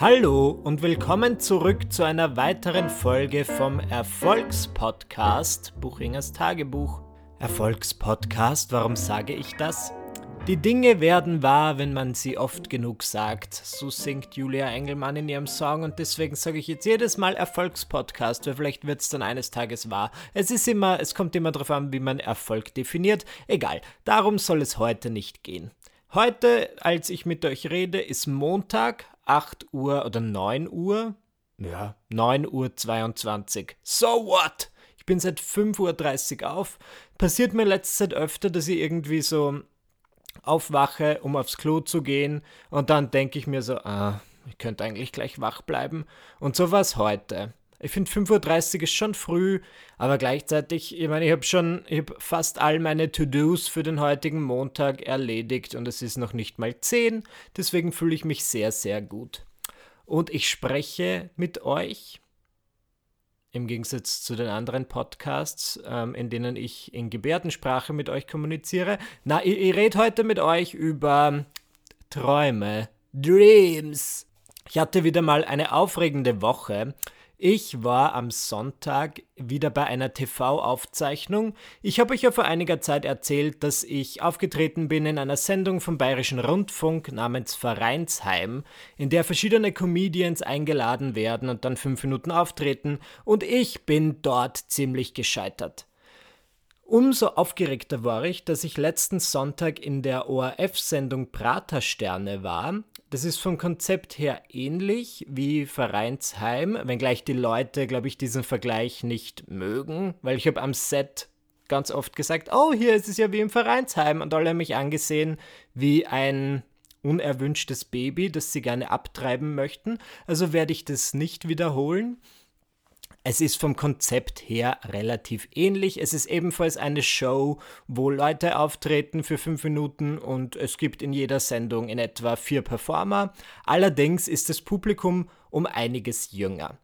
Hallo und willkommen zurück zu einer weiteren Folge vom Erfolgspodcast Buchingers Tagebuch. Erfolgspodcast, warum sage ich das? Die Dinge werden wahr, wenn man sie oft genug sagt. So singt Julia Engelmann in ihrem Song und deswegen sage ich jetzt jedes Mal Erfolgspodcast, weil vielleicht wird es dann eines Tages wahr. Es ist immer, es kommt immer darauf an, wie man Erfolg definiert. Egal, darum soll es heute nicht gehen. Heute, als ich mit euch rede, ist Montag, 8 Uhr oder 9 Uhr. Ja, 9 Uhr 22. So what? Ich bin seit 5.30 Uhr auf. Passiert mir letzte Zeit öfter, dass ich irgendwie so aufwache, um aufs Klo zu gehen und dann denke ich mir so, ah, ich könnte eigentlich gleich wach bleiben. Und so war es heute. Ich finde 5.30 Uhr ist schon früh, aber gleichzeitig, ich meine, ich habe schon, ich habe fast all meine To-Dos für den heutigen Montag erledigt und es ist noch nicht mal 10, deswegen fühle ich mich sehr, sehr gut. Und ich spreche mit euch, im Gegensatz zu den anderen Podcasts, ähm, in denen ich in Gebärdensprache mit euch kommuniziere. Na, ich, ich rede heute mit euch über Träume, Dreams. Ich hatte wieder mal eine aufregende Woche. Ich war am Sonntag wieder bei einer TV-Aufzeichnung. Ich habe euch ja vor einiger Zeit erzählt, dass ich aufgetreten bin in einer Sendung vom Bayerischen Rundfunk namens Vereinsheim, in der verschiedene Comedians eingeladen werden und dann fünf Minuten auftreten, und ich bin dort ziemlich gescheitert. Umso aufgeregter war ich, dass ich letzten Sonntag in der ORF-Sendung Pratersterne war das ist vom Konzept her ähnlich wie Vereinsheim, wenngleich die Leute, glaube ich, diesen Vergleich nicht mögen, weil ich habe am Set ganz oft gesagt, oh, hier ist es ja wie im Vereinsheim und alle haben mich angesehen wie ein unerwünschtes Baby, das sie gerne abtreiben möchten. Also werde ich das nicht wiederholen. Es ist vom Konzept her relativ ähnlich. Es ist ebenfalls eine Show, wo Leute auftreten für fünf Minuten und es gibt in jeder Sendung in etwa vier Performer. Allerdings ist das Publikum um einiges jünger.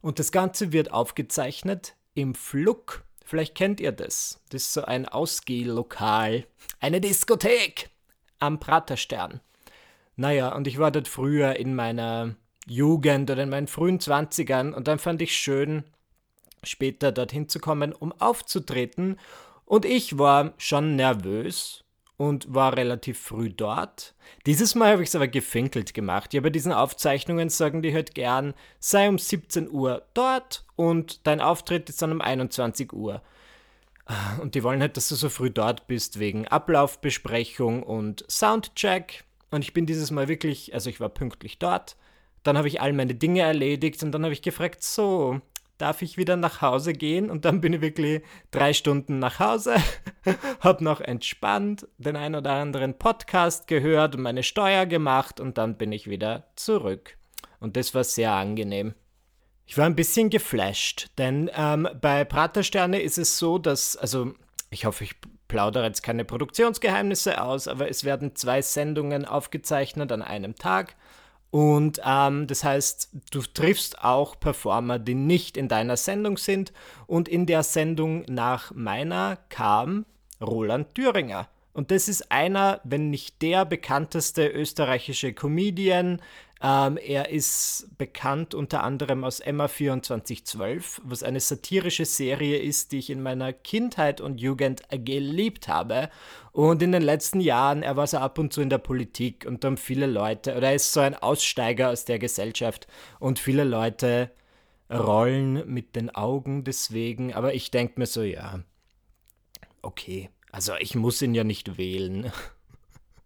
Und das Ganze wird aufgezeichnet im Flug. Vielleicht kennt ihr das. Das ist so ein Ausgehlokal. Eine Diskothek am Praterstern. Naja, und ich war dort früher in meiner Jugend oder in meinen frühen Zwanzigern und dann fand ich schön, später dorthin zu kommen, um aufzutreten. Und ich war schon nervös und war relativ früh dort. Dieses Mal habe ich es aber gefinkelt gemacht. Ja, bei diesen Aufzeichnungen sagen die halt gern, sei um 17 Uhr dort und dein Auftritt ist dann um 21 Uhr. Und die wollen halt, dass du so früh dort bist wegen Ablaufbesprechung und Soundcheck. Und ich bin dieses Mal wirklich, also ich war pünktlich dort dann habe ich all meine Dinge erledigt und dann habe ich gefragt, so, darf ich wieder nach Hause gehen? Und dann bin ich wirklich drei Stunden nach Hause, habe noch entspannt, den ein oder anderen Podcast gehört und meine Steuer gemacht und dann bin ich wieder zurück. Und das war sehr angenehm. Ich war ein bisschen geflasht, denn ähm, bei Pratersterne ist es so, dass, also ich hoffe, ich plaudere jetzt keine Produktionsgeheimnisse aus, aber es werden zwei Sendungen aufgezeichnet an einem Tag. Und ähm, das heißt, du triffst auch Performer, die nicht in deiner Sendung sind. Und in der Sendung nach meiner kam Roland Thüringer. Und das ist einer, wenn nicht der bekannteste österreichische Comedian, ähm, er ist bekannt unter anderem aus Emma 2412, was eine satirische Serie ist, die ich in meiner Kindheit und Jugend geliebt habe. Und in den letzten Jahren, er war so ab und zu in der Politik und dann viele Leute, oder er ist so ein Aussteiger aus der Gesellschaft und viele Leute rollen mit den Augen deswegen, aber ich denke mir so, ja, okay, also ich muss ihn ja nicht wählen.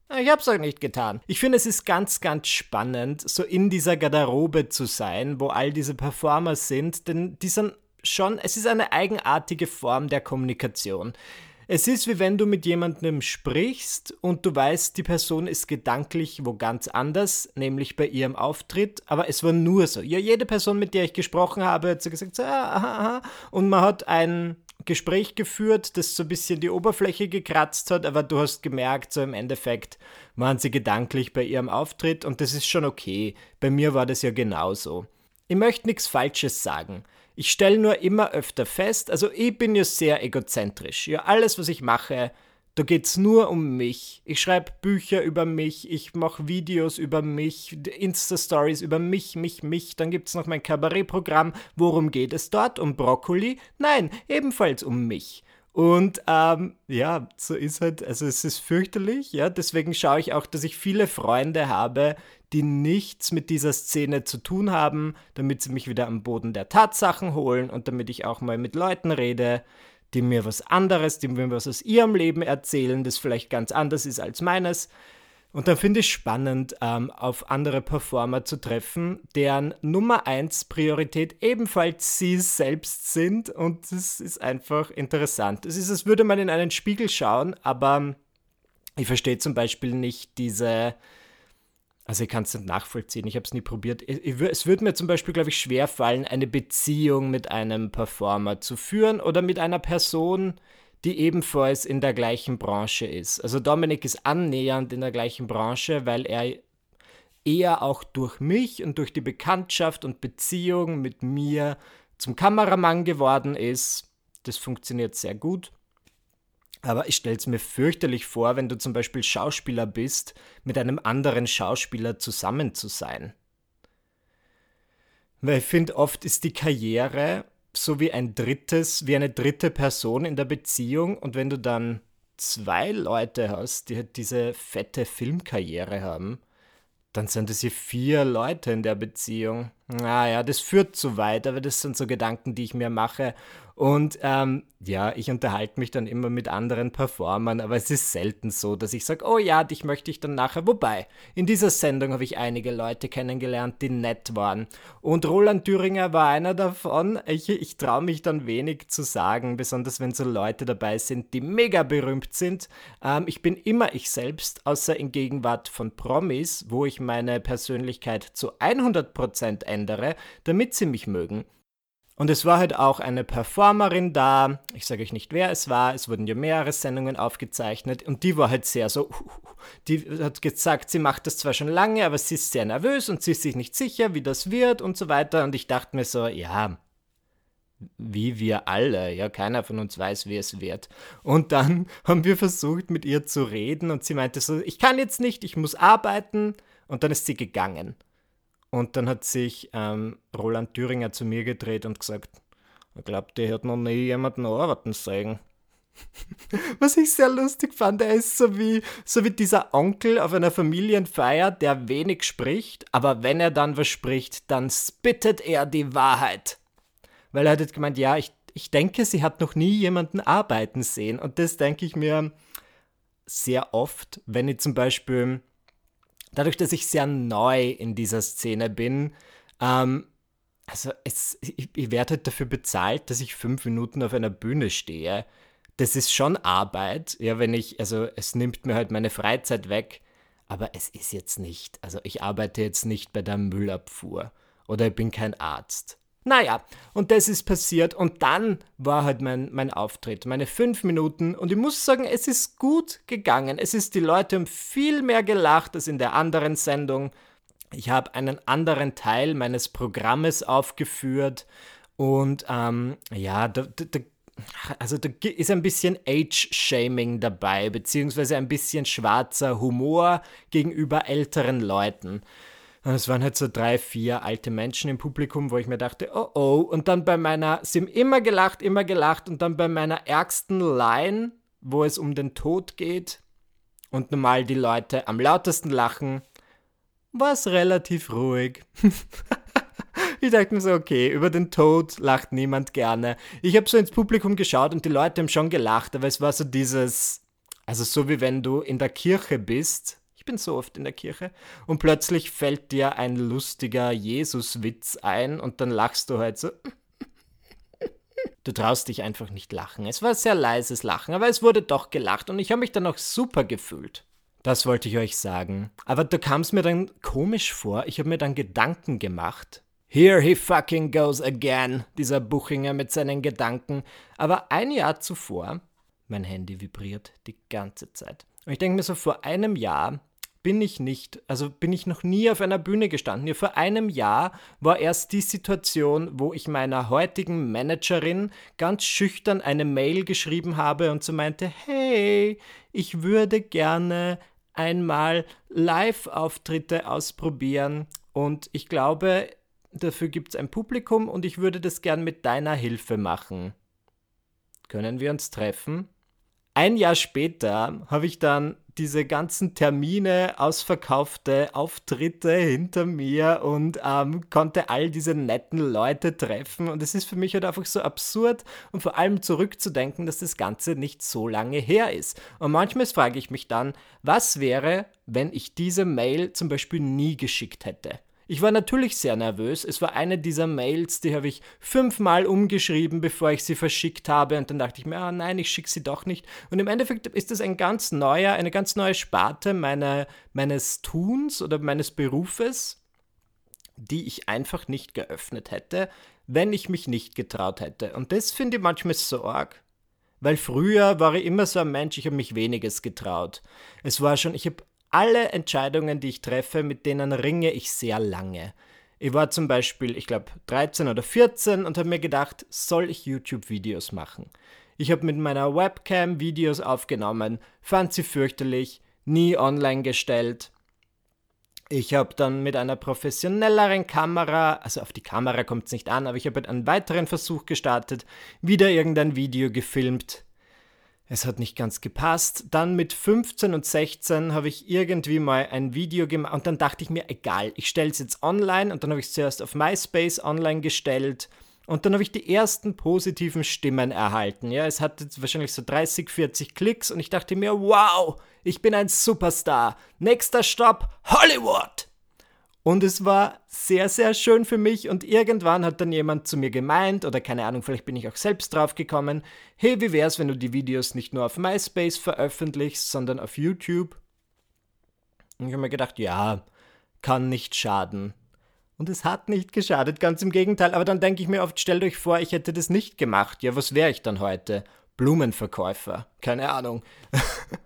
Ich hab's euch nicht getan. Ich finde, es ist ganz, ganz spannend, so in dieser Garderobe zu sein, wo all diese Performer sind, denn die sind schon, es ist eine eigenartige Form der Kommunikation. Es ist wie wenn du mit jemandem sprichst und du weißt, die Person ist gedanklich wo ganz anders, nämlich bei ihrem Auftritt, aber es war nur so. Ja, jede Person, mit der ich gesprochen habe, hat so gesagt, so, ah, aha, aha, und man hat ein Gespräch geführt, das so ein bisschen die Oberfläche gekratzt hat, aber du hast gemerkt, so im Endeffekt waren sie gedanklich bei ihrem Auftritt und das ist schon okay. Bei mir war das ja genauso. Ich möchte nichts Falsches sagen. Ich stelle nur immer öfter fest, also ich bin ja sehr egozentrisch. Ja, alles, was ich mache, Da geht es nur um mich. Ich schreibe Bücher über mich, ich mache Videos über mich, Insta-Stories über mich, mich, mich. Dann gibt es noch mein Kabarettprogramm. Worum geht es dort? Um Brokkoli? Nein, ebenfalls um mich. Und ähm, ja, so ist halt, also es ist fürchterlich, ja, deswegen schaue ich auch, dass ich viele Freunde habe, die nichts mit dieser Szene zu tun haben, damit sie mich wieder am Boden der Tatsachen holen und damit ich auch mal mit Leuten rede, die mir was anderes, die mir was aus ihrem Leben erzählen, das vielleicht ganz anders ist als meines. Und dann finde ich spannend, ähm, auf andere Performer zu treffen, deren Nummer 1 Priorität ebenfalls sie selbst sind. Und das ist einfach interessant. Es ist, als würde man in einen Spiegel schauen, aber ich verstehe zum Beispiel nicht diese, also ich kann es nicht nachvollziehen, ich habe es nie probiert. Es würde mir zum Beispiel, glaube ich, schwer fallen, eine Beziehung mit einem Performer zu führen oder mit einer Person, die ebenfalls in der gleichen Branche ist. Also Dominik ist annähernd in der gleichen Branche, weil er eher auch durch mich und durch die Bekanntschaft und Beziehung mit mir zum Kameramann geworden ist. Das funktioniert sehr gut. Aber ich stelle es mir fürchterlich vor, wenn du zum Beispiel Schauspieler bist, mit einem anderen Schauspieler zusammen zu sein. Weil ich finde, oft ist die Karriere so wie ein drittes, wie eine dritte Person in der Beziehung und wenn du dann zwei Leute hast, die halt diese fette Filmkarriere haben, dann sind es hier vier Leute in der Beziehung. Naja, das führt zu weit, aber das sind so Gedanken, die ich mir mache. Und ähm, ja, ich unterhalte mich dann immer mit anderen Performern, aber es ist selten so, dass ich sage, oh ja, dich möchte ich dann nachher. Wobei, in dieser Sendung habe ich einige Leute kennengelernt, die nett waren. Und Roland Thüringer war einer davon. Ich, ich traue mich dann wenig zu sagen, besonders wenn so Leute dabei sind, die mega berühmt sind. Ähm, ich bin immer ich selbst, außer in Gegenwart von Promis, wo ich meine Persönlichkeit zu 100% ändere, damit sie mich mögen. Und es war halt auch eine Performerin da, ich sage euch nicht, wer es war, es wurden ja mehrere Sendungen aufgezeichnet und die war halt sehr so, die hat gesagt, sie macht das zwar schon lange, aber sie ist sehr nervös und sie ist sich nicht sicher, wie das wird und so weiter. Und ich dachte mir so, ja, wie wir alle, ja, keiner von uns weiß, wie es wird. Und dann haben wir versucht, mit ihr zu reden und sie meinte so, ich kann jetzt nicht, ich muss arbeiten. Und dann ist sie gegangen. Und dann hat sich ähm, Roland Thüringer zu mir gedreht und gesagt, ich glaube, der hat noch nie jemanden arbeiten sehen. Was ich sehr lustig fand, er ist so wie, so wie dieser Onkel auf einer Familienfeier, der wenig spricht, aber wenn er dann was spricht, dann spittet er die Wahrheit. Weil er hat gemeint, ja, ich, ich denke, sie hat noch nie jemanden arbeiten sehen. Und das denke ich mir sehr oft, wenn ich zum Beispiel dadurch, dass ich sehr neu in dieser Szene bin, ähm, also es, ich, ich werde halt dafür bezahlt, dass ich fünf Minuten auf einer Bühne stehe. Das ist schon Arbeit, ja, wenn ich, also es nimmt mir halt meine Freizeit weg, aber es ist jetzt nicht, also ich arbeite jetzt nicht bei der Müllabfuhr oder ich bin kein Arzt. Naja, und das ist passiert und dann war halt mein, mein Auftritt, meine fünf Minuten und ich muss sagen, es ist gut gegangen. Es ist, die Leute haben viel mehr gelacht als in der anderen Sendung. Ich habe einen anderen Teil meines Programmes aufgeführt und ähm, ja, da, da, also da ist ein bisschen Age-Shaming dabei, beziehungsweise ein bisschen schwarzer Humor gegenüber älteren Leuten. Und es waren halt so drei, vier alte Menschen im Publikum, wo ich mir dachte, oh oh. Und dann bei meiner, sie haben immer gelacht, immer gelacht. Und dann bei meiner ärgsten Line, wo es um den Tod geht und normal die Leute am lautesten lachen, war es relativ ruhig. ich dachte mir so, okay, über den Tod lacht niemand gerne. Ich habe so ins Publikum geschaut und die Leute haben schon gelacht, aber es war so dieses, also so wie wenn du in der Kirche bist bin so oft in der Kirche und plötzlich fällt dir ein lustiger Jesuswitz ein und dann lachst du halt so. Du traust dich einfach nicht lachen. Es war sehr leises Lachen, aber es wurde doch gelacht und ich habe mich dann auch super gefühlt. Das wollte ich euch sagen. Aber da kam es mir dann komisch vor. Ich habe mir dann Gedanken gemacht. Here he fucking goes again, dieser Buchinger mit seinen Gedanken. Aber ein Jahr zuvor, mein Handy vibriert die ganze Zeit. Und ich denke mir so, vor einem Jahr bin ich nicht, also bin ich noch nie auf einer Bühne gestanden. Ja, vor einem Jahr war erst die Situation, wo ich meiner heutigen Managerin ganz schüchtern eine Mail geschrieben habe und so meinte, hey, ich würde gerne einmal Live-Auftritte ausprobieren und ich glaube, dafür gibt es ein Publikum und ich würde das gern mit deiner Hilfe machen. Können wir uns treffen? Ein Jahr später habe ich dann diese ganzen Termine, ausverkaufte Auftritte hinter mir und ähm, konnte all diese netten Leute treffen. Und es ist für mich halt einfach so absurd und vor allem zurückzudenken, dass das Ganze nicht so lange her ist. Und manchmal frage ich mich dann, was wäre, wenn ich diese Mail zum Beispiel nie geschickt hätte? Ich war natürlich sehr nervös. Es war eine dieser Mails, die habe ich fünfmal umgeschrieben, bevor ich sie verschickt habe. Und dann dachte ich mir, ah nein, ich schicke sie doch nicht. Und im Endeffekt ist das ein ganz neuer, eine ganz neue Sparte meine, meines Tuns oder meines Berufes, die ich einfach nicht geöffnet hätte, wenn ich mich nicht getraut hätte. Und das finde ich manchmal Sorg. Weil früher war ich immer so ein Mensch, ich habe mich weniges getraut. Es war schon, ich habe alle Entscheidungen, die ich treffe, mit denen ringe ich sehr lange. Ich war zum Beispiel, ich glaube, 13 oder 14 und habe mir gedacht, soll ich YouTube-Videos machen? Ich habe mit meiner Webcam Videos aufgenommen, fand sie fürchterlich, nie online gestellt. Ich habe dann mit einer professionelleren Kamera, also auf die Kamera kommt es nicht an, aber ich habe einen weiteren Versuch gestartet, wieder irgendein Video gefilmt, es hat nicht ganz gepasst. Dann mit 15 und 16 habe ich irgendwie mal ein Video gemacht und dann dachte ich mir, egal, ich stelle es jetzt online und dann habe ich es zuerst auf MySpace online gestellt und dann habe ich die ersten positiven Stimmen erhalten. Ja, es hatte wahrscheinlich so 30, 40 Klicks und ich dachte mir, wow, ich bin ein Superstar. Nächster Stopp, Hollywood. Und es war sehr, sehr schön für mich. Und irgendwann hat dann jemand zu mir gemeint, oder keine Ahnung, vielleicht bin ich auch selbst drauf gekommen, hey, wie wär's, wenn du die Videos nicht nur auf MySpace veröffentlichst, sondern auf YouTube? Und ich habe mir gedacht, ja, kann nicht schaden. Und es hat nicht geschadet, ganz im Gegenteil. Aber dann denke ich mir oft, stellt euch vor, ich hätte das nicht gemacht. Ja, was wäre ich dann heute? Blumenverkäufer. Keine Ahnung.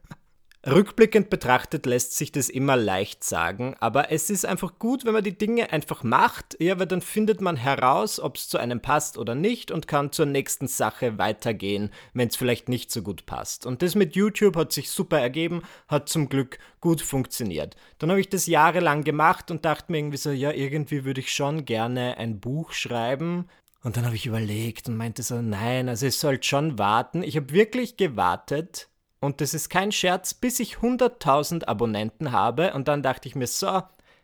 Rückblickend betrachtet lässt sich das immer leicht sagen, aber es ist einfach gut, wenn man die Dinge einfach macht, ja, weil dann findet man heraus, ob es zu einem passt oder nicht und kann zur nächsten Sache weitergehen, wenn es vielleicht nicht so gut passt. Und das mit YouTube hat sich super ergeben, hat zum Glück gut funktioniert. Dann habe ich das jahrelang gemacht und dachte mir irgendwie so, ja, irgendwie würde ich schon gerne ein Buch schreiben. Und dann habe ich überlegt und meinte so, nein, also es sollte schon warten. Ich habe wirklich gewartet und das ist kein Scherz, bis ich 100.000 Abonnenten habe. Und dann dachte ich mir, so,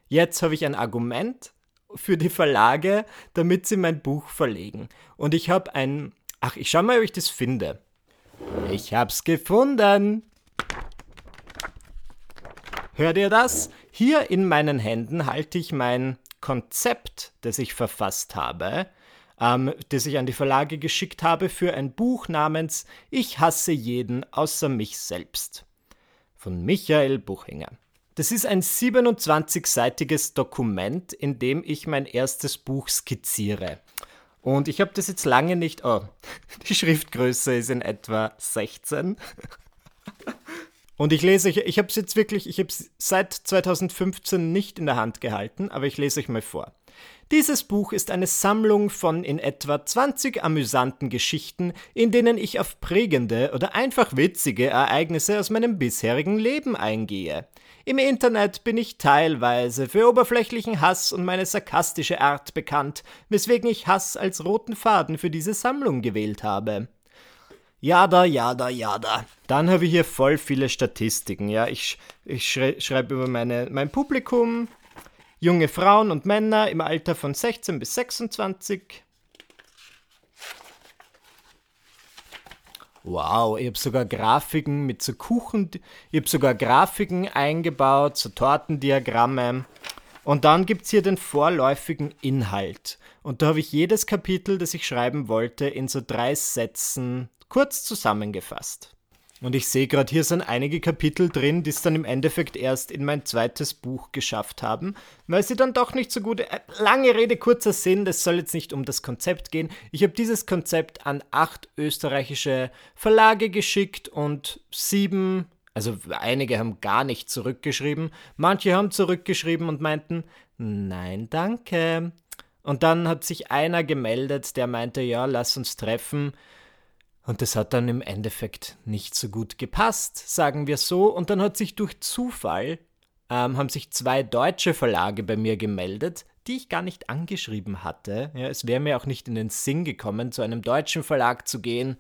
jetzt habe ich ein Argument für die Verlage, damit sie mein Buch verlegen. Und ich habe ein, ach, ich schau mal, ob ich das finde. Ich hab's gefunden. Hört ihr das? Hier in meinen Händen halte ich mein Konzept, das ich verfasst habe ähm, das ich an die Verlage geschickt habe für ein Buch namens Ich hasse jeden außer mich selbst von Michael Buchinger. Das ist ein 27-seitiges Dokument, in dem ich mein erstes Buch skizziere. Und ich habe das jetzt lange nicht. Oh, die Schriftgröße ist in etwa 16. Und ich lese euch, ich habe es jetzt wirklich, ich habe es seit 2015 nicht in der Hand gehalten, aber ich lese euch mal vor. Dieses Buch ist eine Sammlung von in etwa 20 amüsanten Geschichten, in denen ich auf prägende oder einfach witzige Ereignisse aus meinem bisherigen Leben eingehe. Im Internet bin ich teilweise für oberflächlichen Hass und meine sarkastische Art bekannt, weswegen ich Hass als roten Faden für diese Sammlung gewählt habe. Jada, jada, jada. Dann habe ich hier voll viele Statistiken. Ja, ich, ich schrei schreibe über meine, mein Publikum, junge Frauen und Männer im Alter von 16 bis 26. Wow, ich habe sogar Grafiken mit so Kuchen, ich habe sogar Grafiken eingebaut, so Tortendiagramme. Und dann gibt es hier den vorläufigen Inhalt. Und da habe ich jedes Kapitel, das ich schreiben wollte, in so drei Sätzen kurz zusammengefasst. Und ich sehe gerade, hier sind einige Kapitel drin, die es dann im Endeffekt erst in mein zweites Buch geschafft haben, weil sie dann doch nicht so gut. Äh, lange Rede, kurzer Sinn, das soll jetzt nicht um das Konzept gehen. Ich habe dieses Konzept an acht österreichische Verlage geschickt und sieben Also einige haben gar nicht zurückgeschrieben, manche haben zurückgeschrieben und meinten, nein, danke. Und dann hat sich einer gemeldet, der meinte, ja, lass uns treffen. Und das hat dann im Endeffekt nicht so gut gepasst, sagen wir so. Und dann hat sich durch Zufall, ähm, haben sich zwei deutsche Verlage bei mir gemeldet, die ich gar nicht angeschrieben hatte. Ja, es wäre mir auch nicht in den Sinn gekommen, zu einem deutschen Verlag zu gehen.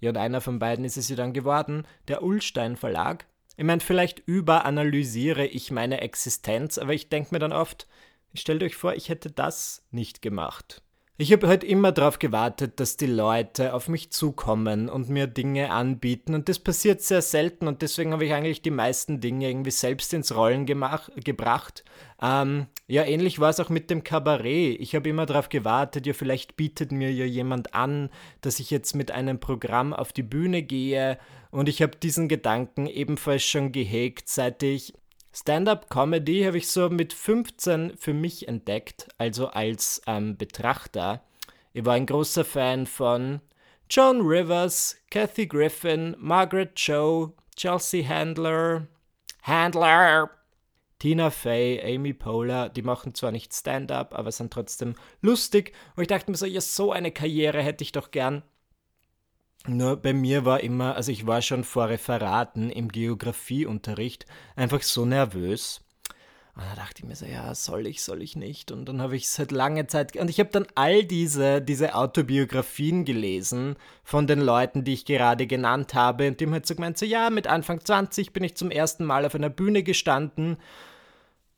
Ja, und einer von beiden ist es ja dann geworden, der Ullstein Verlag. Ich meine, vielleicht überanalysiere ich meine Existenz, aber ich denke mir dann oft, stellt euch vor, ich hätte das nicht gemacht. Ich habe halt immer darauf gewartet, dass die Leute auf mich zukommen und mir Dinge anbieten und das passiert sehr selten und deswegen habe ich eigentlich die meisten Dinge irgendwie selbst ins Rollen gemach, gebracht. Ähm, ja, ähnlich war es auch mit dem Kabarett. Ich habe immer darauf gewartet, ja, vielleicht bietet mir ja jemand an, dass ich jetzt mit einem Programm auf die Bühne gehe und ich habe diesen Gedanken ebenfalls schon gehegt, seit ich Stand-up-Comedy habe ich so mit 15 für mich entdeckt, also als ähm, Betrachter. Ich war ein großer Fan von Joan Rivers, Kathy Griffin, Margaret Cho, Chelsea Handler, Handler, Tina Fey, Amy Poehler, die machen zwar nicht Stand-up, aber sind trotzdem lustig. Und ich dachte mir so, ja, so eine Karriere hätte ich doch gern. Nur bei mir war immer, also ich war schon vor Referaten im Geografieunterricht einfach so nervös. Und da dachte ich mir so, ja, soll ich, soll ich nicht? Und dann habe ich seit langer Zeit, und ich habe dann all diese, diese Autobiografien gelesen von den Leuten, die ich gerade genannt habe. Und die haben halt so gemeint, so, ja, mit Anfang 20 bin ich zum ersten Mal auf einer Bühne gestanden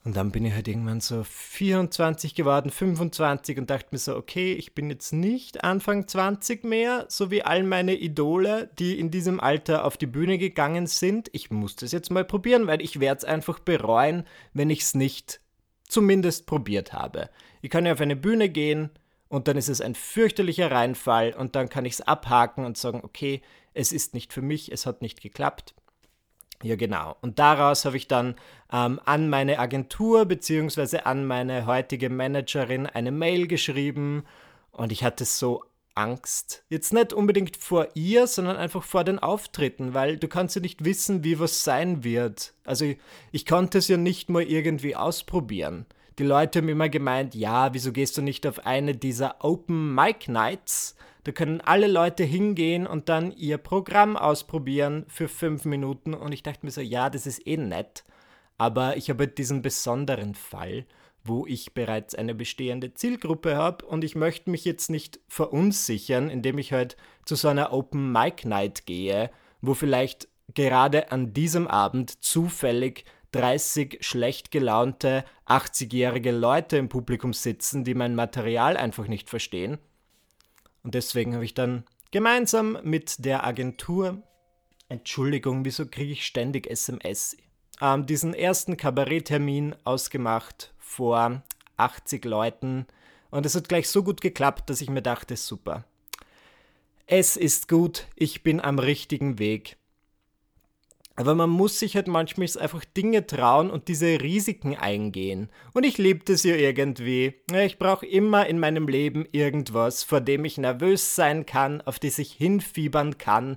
und dann bin ich halt irgendwann so 24 geworden, 25 und dachte mir so, okay, ich bin jetzt nicht Anfang 20 mehr, so wie all meine Idole, die in diesem Alter auf die Bühne gegangen sind. Ich muss das jetzt mal probieren, weil ich werde es einfach bereuen, wenn ich es nicht zumindest probiert habe. Ich kann ja auf eine Bühne gehen und dann ist es ein fürchterlicher Reinfall und dann kann ich es abhaken und sagen, okay, es ist nicht für mich, es hat nicht geklappt. Ja, genau. Und daraus habe ich dann ähm, an meine Agentur bzw. an meine heutige Managerin eine Mail geschrieben und ich hatte so Angst. Jetzt nicht unbedingt vor ihr, sondern einfach vor den Auftritten, weil du kannst ja nicht wissen, wie was sein wird. Also ich, ich konnte es ja nicht mal irgendwie ausprobieren. Die Leute haben immer gemeint, ja, wieso gehst du nicht auf eine dieser Open Mic Nights? Da können alle Leute hingehen und dann ihr Programm ausprobieren für fünf Minuten. Und ich dachte mir so, ja, das ist eh nett. Aber ich habe diesen besonderen Fall, wo ich bereits eine bestehende Zielgruppe habe und ich möchte mich jetzt nicht verunsichern, indem ich halt zu so einer Open Mic Night gehe, wo vielleicht gerade an diesem Abend zufällig 30 schlecht gelaunte 80-jährige Leute im Publikum sitzen, die mein Material einfach nicht verstehen. Und deswegen habe ich dann gemeinsam mit der Agentur, Entschuldigung, wieso kriege ich ständig SMS, ähm, diesen ersten Kabaretttermin ausgemacht vor 80 Leuten. Und es hat gleich so gut geklappt, dass ich mir dachte, super. Es ist gut, ich bin am richtigen Weg. Aber man muss sich halt manchmal einfach Dinge trauen und diese Risiken eingehen. Und ich liebe das ja irgendwie. Ich brauche immer in meinem Leben irgendwas, vor dem ich nervös sein kann, auf das ich hinfiebern kann.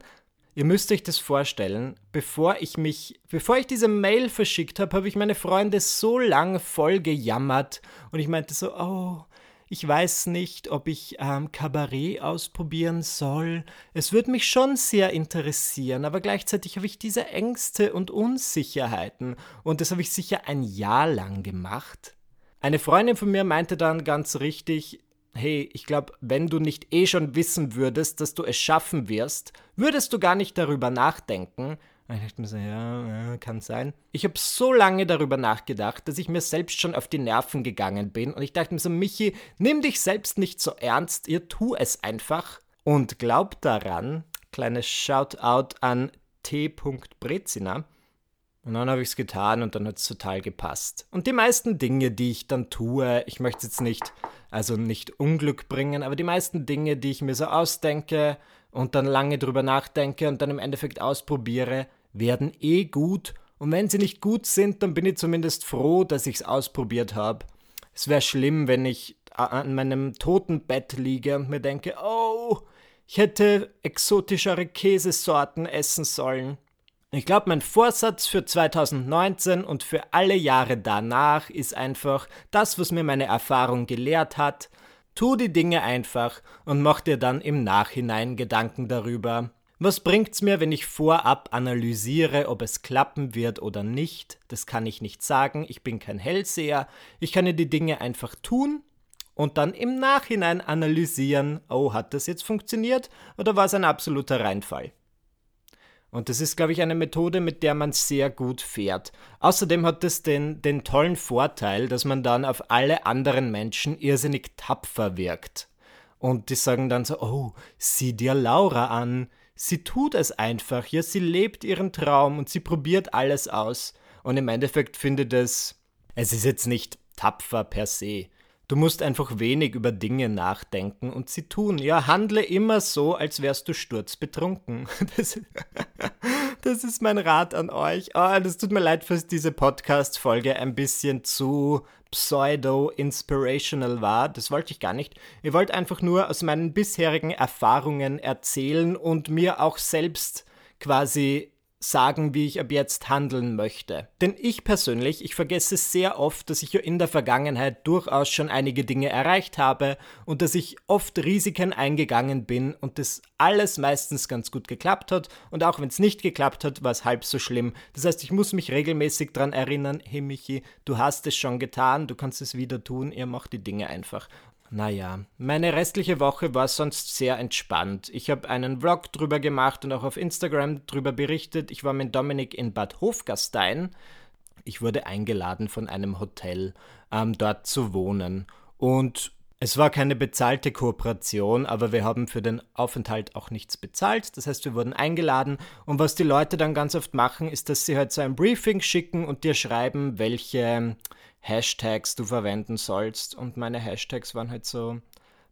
Ihr müsst euch das vorstellen, bevor ich mich, bevor ich diese Mail verschickt habe, habe ich meine Freunde so lang voll gejammert und ich meinte so, oh, ich weiß nicht, ob ich ähm, Kabarett ausprobieren soll. Es würde mich schon sehr interessieren, aber gleichzeitig habe ich diese Ängste und Unsicherheiten und das habe ich sicher ein Jahr lang gemacht. Eine Freundin von mir meinte dann ganz richtig, hey, ich glaube, wenn du nicht eh schon wissen würdest, dass du es schaffen wirst, würdest du gar nicht darüber nachdenken, und ich dachte mir so, ja, kann sein. Ich habe so lange darüber nachgedacht, dass ich mir selbst schon auf die Nerven gegangen bin. Und ich dachte mir so, Michi, nimm dich selbst nicht so ernst, ihr tu es einfach. Und glaub daran, kleines Shoutout an T. Brezina. Und dann habe ich es getan und dann hat es total gepasst. Und die meisten Dinge, die ich dann tue, ich möchte jetzt nicht, also nicht Unglück bringen, aber die meisten Dinge, die ich mir so ausdenke, und dann lange drüber nachdenke und dann im Endeffekt ausprobiere, werden eh gut. Und wenn sie nicht gut sind, dann bin ich zumindest froh, dass ich es ausprobiert habe. Es wäre schlimm, wenn ich an meinem Totenbett liege und mir denke, oh, ich hätte exotischere Käsesorten essen sollen. Ich glaube, mein Vorsatz für 2019 und für alle Jahre danach ist einfach das, was mir meine Erfahrung gelehrt hat. Tu die Dinge einfach und mach dir dann im Nachhinein Gedanken darüber. Was bringt's mir, wenn ich vorab analysiere, ob es klappen wird oder nicht? Das kann ich nicht sagen. Ich bin kein Hellseher. Ich kann ja die Dinge einfach tun und dann im Nachhinein analysieren, oh, hat das jetzt funktioniert oder war es ein absoluter Reinfall? Und das ist, glaube ich, eine Methode, mit der man sehr gut fährt. Außerdem hat es den, den tollen Vorteil, dass man dann auf alle anderen Menschen irrsinnig tapfer wirkt. Und die sagen dann so, oh, sieh dir Laura an. Sie tut es einfach, ja, sie lebt ihren Traum und sie probiert alles aus. Und im Endeffekt findet es, es ist jetzt nicht tapfer per se. Du musst einfach wenig über Dinge nachdenken und sie tun. Ja, handle immer so, als wärst du sturzbetrunken. Das, das ist mein Rat an euch. Oh, das tut mir leid, dass diese Podcast-Folge ein bisschen zu pseudo-inspirational war. Das wollte ich gar nicht. Ich wollte einfach nur aus meinen bisherigen Erfahrungen erzählen und mir auch selbst quasi sagen, wie ich ab jetzt handeln möchte. Denn ich persönlich, ich vergesse sehr oft, dass ich in der Vergangenheit durchaus schon einige Dinge erreicht habe und dass ich oft Risiken eingegangen bin und das alles meistens ganz gut geklappt hat und auch wenn es nicht geklappt hat, war es halb so schlimm. Das heißt, ich muss mich regelmäßig daran erinnern, hey Michi, du hast es schon getan, du kannst es wieder tun, ihr macht die Dinge einfach. Naja, meine restliche Woche war sonst sehr entspannt. Ich habe einen Vlog drüber gemacht und auch auf Instagram drüber berichtet. Ich war mit Dominik in Bad Hofgastein. Ich wurde eingeladen von einem Hotel, ähm, dort zu wohnen. Und es war keine bezahlte Kooperation, aber wir haben für den Aufenthalt auch nichts bezahlt. Das heißt, wir wurden eingeladen. Und was die Leute dann ganz oft machen, ist, dass sie halt so ein Briefing schicken und dir schreiben, welche Hashtags du verwenden sollst. Und meine Hashtags waren halt so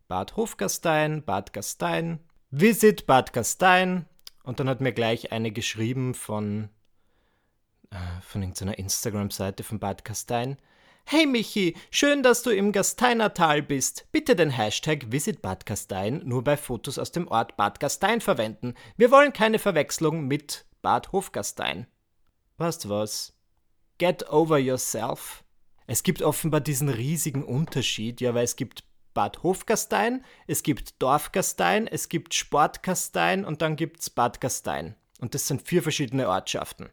Bad Hofgastein, Bad Gastein, Visit Bad Gastein. Und dann hat mir gleich eine geschrieben von, äh, von irgendeiner Instagram-Seite von Bad Gastein. Hey Michi, schön, dass du im Gasteinertal bist. Bitte den Hashtag Visit Bad Gastein nur bei Fotos aus dem Ort Bad Gastein verwenden. Wir wollen keine Verwechslung mit Bad Hofgastein. Weißt was? Get over yourself. Es gibt offenbar diesen riesigen Unterschied, ja, weil es gibt Bad Hofgastein, es gibt Dorfgastein, es gibt Sportgastein und dann gibt es Bad Gastein. Und das sind vier verschiedene Ortschaften.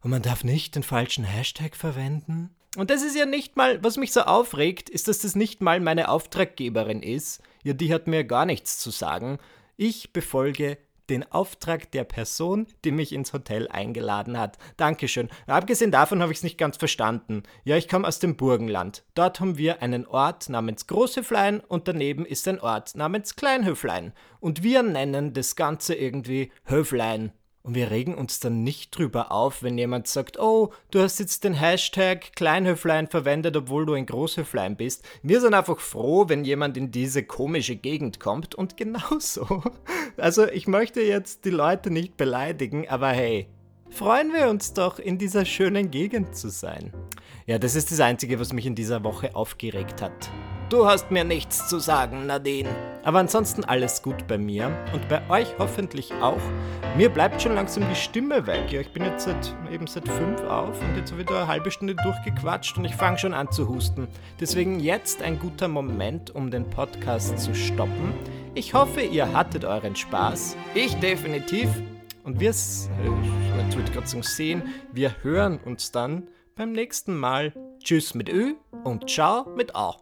Und man darf nicht den falschen Hashtag verwenden. Und das ist ja nicht mal, was mich so aufregt, ist, dass das nicht mal meine Auftraggeberin ist. Ja, die hat mir gar nichts zu sagen. Ich befolge den Auftrag der Person, die mich ins Hotel eingeladen hat. Dankeschön. Abgesehen davon habe ich es nicht ganz verstanden. Ja, ich komme aus dem Burgenland. Dort haben wir einen Ort namens Großhöflein und daneben ist ein Ort namens Kleinhöflein. Und wir nennen das Ganze irgendwie Höflein. Und wir regen uns dann nicht drüber auf, wenn jemand sagt, oh, du hast jetzt den Hashtag Kleinhöflein verwendet, obwohl du ein Großhöflein bist. Wir sind einfach froh, wenn jemand in diese komische Gegend kommt und genauso. Also ich möchte jetzt die Leute nicht beleidigen, aber hey, freuen wir uns doch, in dieser schönen Gegend zu sein. Ja, das ist das Einzige, was mich in dieser Woche aufgeregt hat. Du hast mir nichts zu sagen, Nadine. Aber ansonsten alles gut bei mir und bei euch hoffentlich auch. Mir bleibt schon langsam die Stimme weg. Ja, ich bin jetzt seit, eben seit fünf auf und jetzt wieder eine halbe Stunde durchgequatscht und ich fange schon an zu husten. Deswegen jetzt ein guter Moment, um den Podcast zu stoppen. Ich hoffe, ihr hattet euren Spaß. Ich definitiv. Und wir, äh, sehen, wir hören uns dann beim nächsten Mal. Tschüss mit Ö und Ciao mit A.